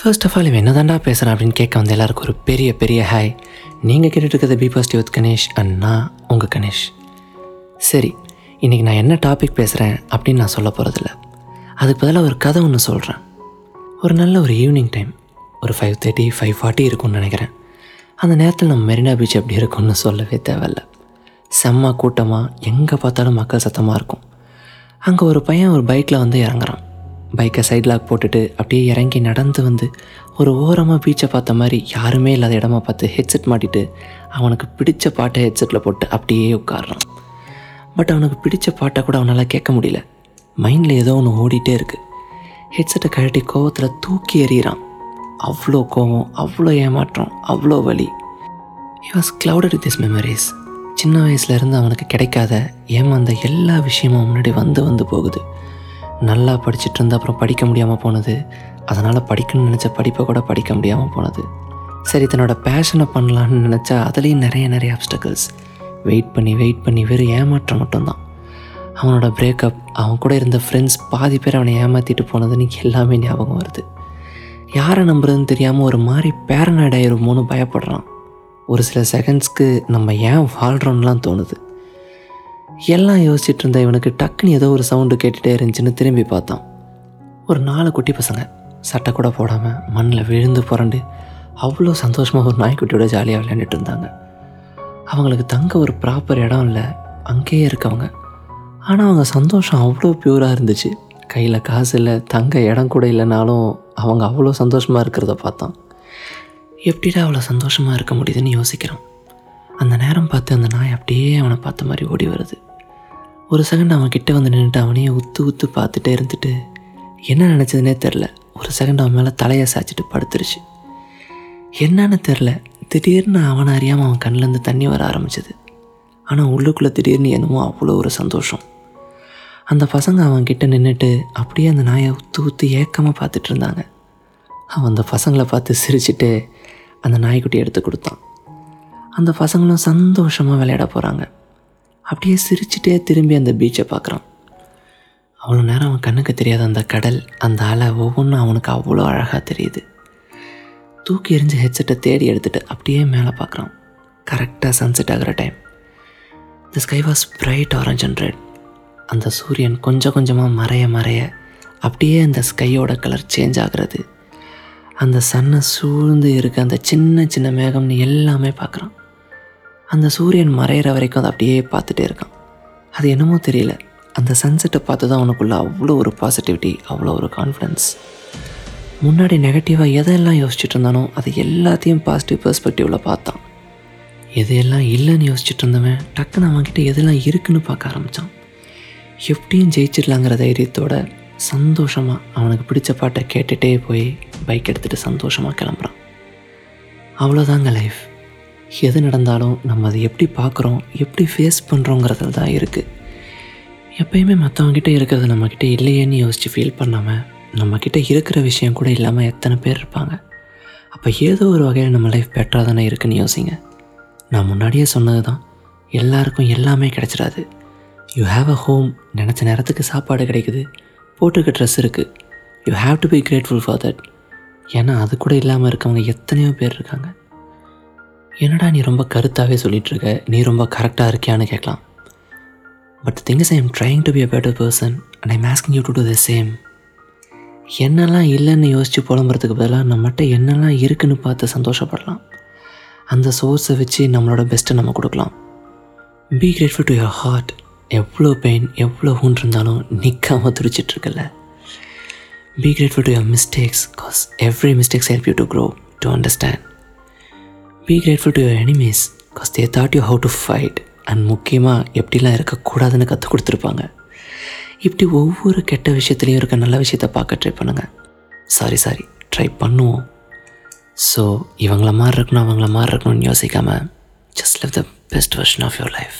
First of all இவன் என்ன தாண்டா பேசுகிறேன் அப்படின்னு கேட்க வந்த எல்லாருக்கும் ஒரு பெரிய பெரிய ஹாய் நீங்கள் கேட்டுட்டு இருக்கிறது be positive with Ganesh and நான் உங்கள் கணேஷ். சரி இன்றைக்கி நான் என்ன டாபிக் பேசுகிறேன் அப்படின்னு நான் சொல்ல போகிறதில்ல அதுக்கு பதிலாக ஒரு கதை ஒன்று சொல்கிறேன் ஒரு நல்ல ஒரு ஈவினிங் டைம் ஒரு ஃபைவ் தேர்ட்டி ஃபைவ் ஃபார்ட்டி இருக்கும்னு நினைக்கிறேன். அந்த நேரத்தில் நம்ம மெரினா பீச் எப்படி இருக்கும்னு சொல்லவே தேவையில்ல. செம்ம கூட்டமாக எங்கே பார்த்தாலும் மக்கள் சத்தமாக இருக்கும். அங்கே ஒரு பையன் ஒரு பைக்கில் வந்து இறங்குறான். பைக்கை சைட் லாக் போட்டுட்டு அப்படியே இறங்கி நடந்து வந்து ஒரு ஓரமாக பீச்சை பார்த்த மாதிரி யாருமே இல்லாத இடமா பார்த்து ஹெட்செட் மாட்டிட்டு அவனுக்கு பிடிச்ச பாட்டை ஹெட்செட்டில் போட்டு அப்படியே உட்காடுறான் பட் அவனுக்கு பிடிச்ச பாட்டை கூட அவனால் கேட்க முடியல. மைண்டில் ஏதோ ஒன்று ஓடிட்டே இருக்குது ஹெட்செட்டை கழட்டி கோவத்தில் தூக்கி எறிகிறான். அவ்வளோ கோவம் அவ்வளோ ஏமாற்றம் அவ்வளோ வலி. He was clouded with this memories சின்ன வயசுலேருந்து அவனுக்கு கிடைக்காத ஏமாந்த எல்லா விஷயமும் முன்னாடி வந்து வந்து போகுது. நல்லா படிச்சுட்டு இருந்து அப்புறம் படிக்க முடியாமல் போனது. அதனால் படிக்கணும்னு நினச்ச படிப்பை கூட படிக்க முடியாமல் போனது. சரி தன்னோட பேஷனை பண்ணலான்னு நினச்சா அதுலேயும் நிறைய நிறைய அப்டக்கல்ஸ் வெயிட் பண்ணி வெயிட் பண்ணி வெறும் ஏமாற்றம் மட்டும்தான். அவனோட பிரேக்கப் அவன் கூட இருந்த ஃப்ரெண்ட்ஸ் பாதி பேர் அவனை ஏமாற்றிட்டு போனதுன்னு எல்லாமே ஞாபகம் வருது. யாரை நம்புறதுன்னு தெரியாமல் ஒரு மாதிரி பேரனாய்டாயிருமோன்னு பயப்படுறான். ஒரு சில செகண்ட்ஸ்க்கு நம்ம ஏன் வாழ்கிறோம்லாம் தோணுது. எல்லாம் யோசிச்சுட்டு இருந்த இவனுக்கு டக்குன்னு ஏதோ ஒரு சவுண்டு கேட்டுகிட்டே இருந்துச்சுன்னு திரும்பி பார்த்தான். ஒரு நாலு குட்டி பசங்க சட்டை கூட போடாமல் மண்ணில் விழுந்து புரண்டு அவ்வளோ சந்தோஷமாக ஒரு நாய்க்குட்டியோட ஜாலியாக விளையாண்டுட்டு இருந்தாங்க. அவங்களுக்கு தங்க ஒரு ப்ராப்பர் இடம் இல்லை அங்கேயே இருக்கவங்க. ஆனால் அவங்க சந்தோஷம் அவ்வளோ பியூராக இருந்துச்சு. கையில் காசு இல்லை தங்க இடம் கூட இல்லைனாலும் அவங்க அவ்வளோ சந்தோஷமாக இருக்கிறத பார்த்தான். எப்படிடா அவ்வளோ சந்தோஷமாக இருக்க முடியுதுன்னு யோசிக்கிறான். அந்த நேரம் பார்த்து அந்த நாய் அப்படியே அவனை பார்த்த மாதிரி ஓடி வருது. ஒரு செகண்ட் அவன் கிட்டே வந்து நின்றுட்டு அவனையே உத்து உத்து பார்த்துட்டே இருந்துட்டு என்ன நினச்சதுனே தெரில. ஒரு செகண்ட் அவன் மேலே தலையை சாய்ச்சிட்டு படுத்துருச்சு. என்னன்னு தெரில. திடீர்னு அவனை அறியாமல் அவன் கண்ணிலேருந்து தண்ணி வர ஆரம்பிச்சது. ஆனால் உள்ளுக்குள்ளே திடீர்னு என்னமோ அவ்வளோ ஒரு சந்தோஷம். அந்த பசங்க அவன் கிட்டே நின்றுட்டு அப்படியே அந்த நாயை உத்து உத்து ஏக்கமாக பார்த்துட்டு இருந்தாங்க. அவன் அந்த பசங்களை பார்த்து சிரிச்சிட்டு அந்த நாய்க்குட்டி எடுத்து கொடுத்தான். அந்த பசங்களும் சந்தோஷமாக விளையாட போகிறாங்க அப்படியே சிரிச்சிட்டே திரும்பி அந்த பீச்சை பார்க்குறான். அவ்வளோ நேரம் அவன் கண்ணுக்கு தெரியாத அந்த கடல் அந்த அலை ஒவ்வொன்றும் அவனுக்கு அவ்வளோ அழகாக தெரியுது. தூக்கி எறிஞ்ச ஹெட்செட்டை தேடி எடுத்துகிட்டு அப்படியே மேலே பார்க்குறான். கரெக்டாக சன்செட் ஆகிற time the sky was bright orange and red அந்த சூரியன் கொஞ்சம் கொஞ்சமாக மறைய மறைய அப்படியே அந்த ஸ்கையோட கலர் சேஞ்ச் ஆகிறது. அந்த சன்னை சூழ்ந்து இருக்க அந்த சின்ன சின்ன மேகம்னு எல்லாமே பார்க்குறான். அந்த சூரியன் மறையிற வரைக்கும் அதை அப்படியே பார்த்துட்டே இருக்கான். அது என்னமோ தெரியல. அந்த சன்செட்டை பார்த்து தான் அவனுக்குள்ளே அவ்வளோ ஒரு பாசிட்டிவிட்டி அவ்வளோ ஒரு கான்ஃபிடென்ஸ் முன்னாடி நெகட்டிவாக எதெல்லாம் யோசிச்சுட்டு இருந்தானோ அது எல்லாத்தையும் பாசிட்டிவ் பெர்ஸ்பெக்டிவில் பார்த்தான். எதையெல்லாம் இல்லைன்னு யோசிச்சுட்டு இருந்தவன் டக்குன்னு அவன்கிட்ட எதெல்லாம் இருக்குன்னு பார்க்க ஆரம்பித்தான் எப்படியும் ஜெயிச்சிடலாங்கிற தைரியத்தோட சந்தோஷமாக அவனுக்கு பிடிச்ச பாட்டை கேட்டுகிட்டே போய் பைக் எடுத்துகிட்டு சந்தோஷமாக கிளம்புறான். அவ்வளோதாங்க லைஃப் எது நடந்தாலும் நம்ம அதை எப்படி பார்க்குறோம் எப்படி ஃபேஸ் பண்ணுறோங்கிறதுல தான் இருக்குது எப்பயுமே மற்றவங்ககிட்ட இருக்கிறது நம்மக்கிட்ட இல்லையேன்னு யோசித்து ஃபீல் பண்ணாமல் நம்மக்கிட்ட இருக்கிற விஷயம் கூட இல்லாமல் எத்தனை பேர் இருப்பாங்க. அப்போ ஏதோ ஒரு வகையில் நம்ம லைஃப் பெட்டராக தானே இருக்குன்னு யோசிங்க. நான் முன்னாடியே சொன்னது தான். எல்லாருக்கும் எல்லாமே கிடச்சிடாது. யூ ஹாவ் அ ஹோம் நினச்ச நேரத்துக்கு சாப்பாடு கிடைக்குது. போட்டுக்க ட்ரெஸ் இருக்குது you have to be grateful for that ஏன்னா அது கூட இல்லாமல் இருக்கவங்க எத்தனையோ பேர் இருக்காங்க. என்னடா நீ ரொம்ப கருத்தாகவே சொல்லிட்டு இருக்க நீ ரொம்ப கரெக்டாக இருக்கியான்னு கேட்கலாம். But things I am trying to be a better person and I'm asking you to do the same என்னெல்லாம் இல்லைன்னு யோசித்து புலம்புறதுக்கு பதிலாக நம்மகிட்ட என்னெல்லாம் இருக்குன்னு பார்த்து சந்தோஷப்படலாம். அந்த சோர்ஸை வச்சு நம்மளோட பெஸ்ட்டை நம்ம கொடுக்கலாம். Be grateful to your heart எவ்வளோ பெயின் எவ்வளோ ஹூன் இருந்தாலும் நிற்காமல் துடிச்சிட்ருக்கல. Be grateful to your mistakes cause every mistakes help you to grow to understand be grateful to your enemies because they thought you how to fight and முக்கியமாக எப்படிலாம் இருக்கக்கூடாதுன்னு கற்றுக் கொடுத்துருப்பாங்க. இப்படி ஒவ்வொரு கெட்ட விஷயத்துலையும் இருக்க நல்ல விஷயத்த பார்க்க ட்ரை பண்ணுங்கள் சாரி சாரி ட்ரை பண்ணுவோம். ஸோ இவங்கள மாதிரி இருக்கணும் அவங்கள மாதிரி இருக்கணும்னு யோசிக்காமல் just live the best version of your life